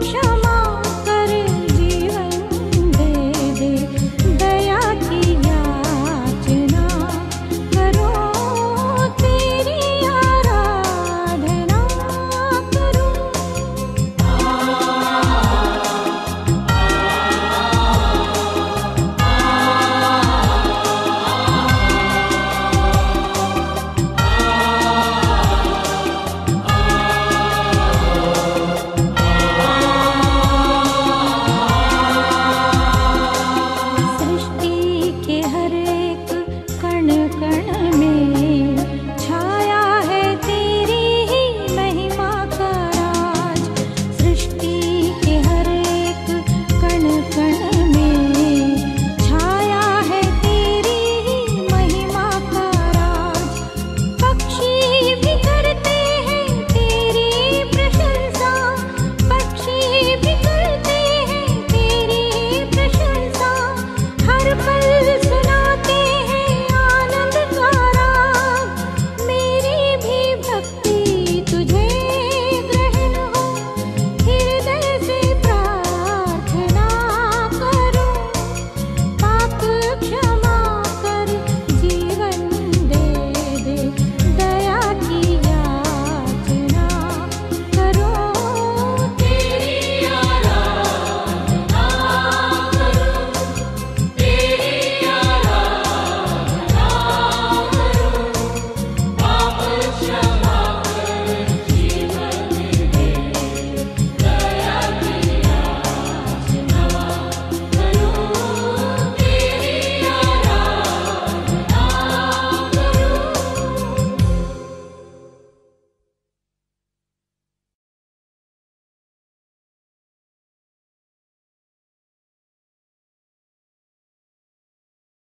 Shop.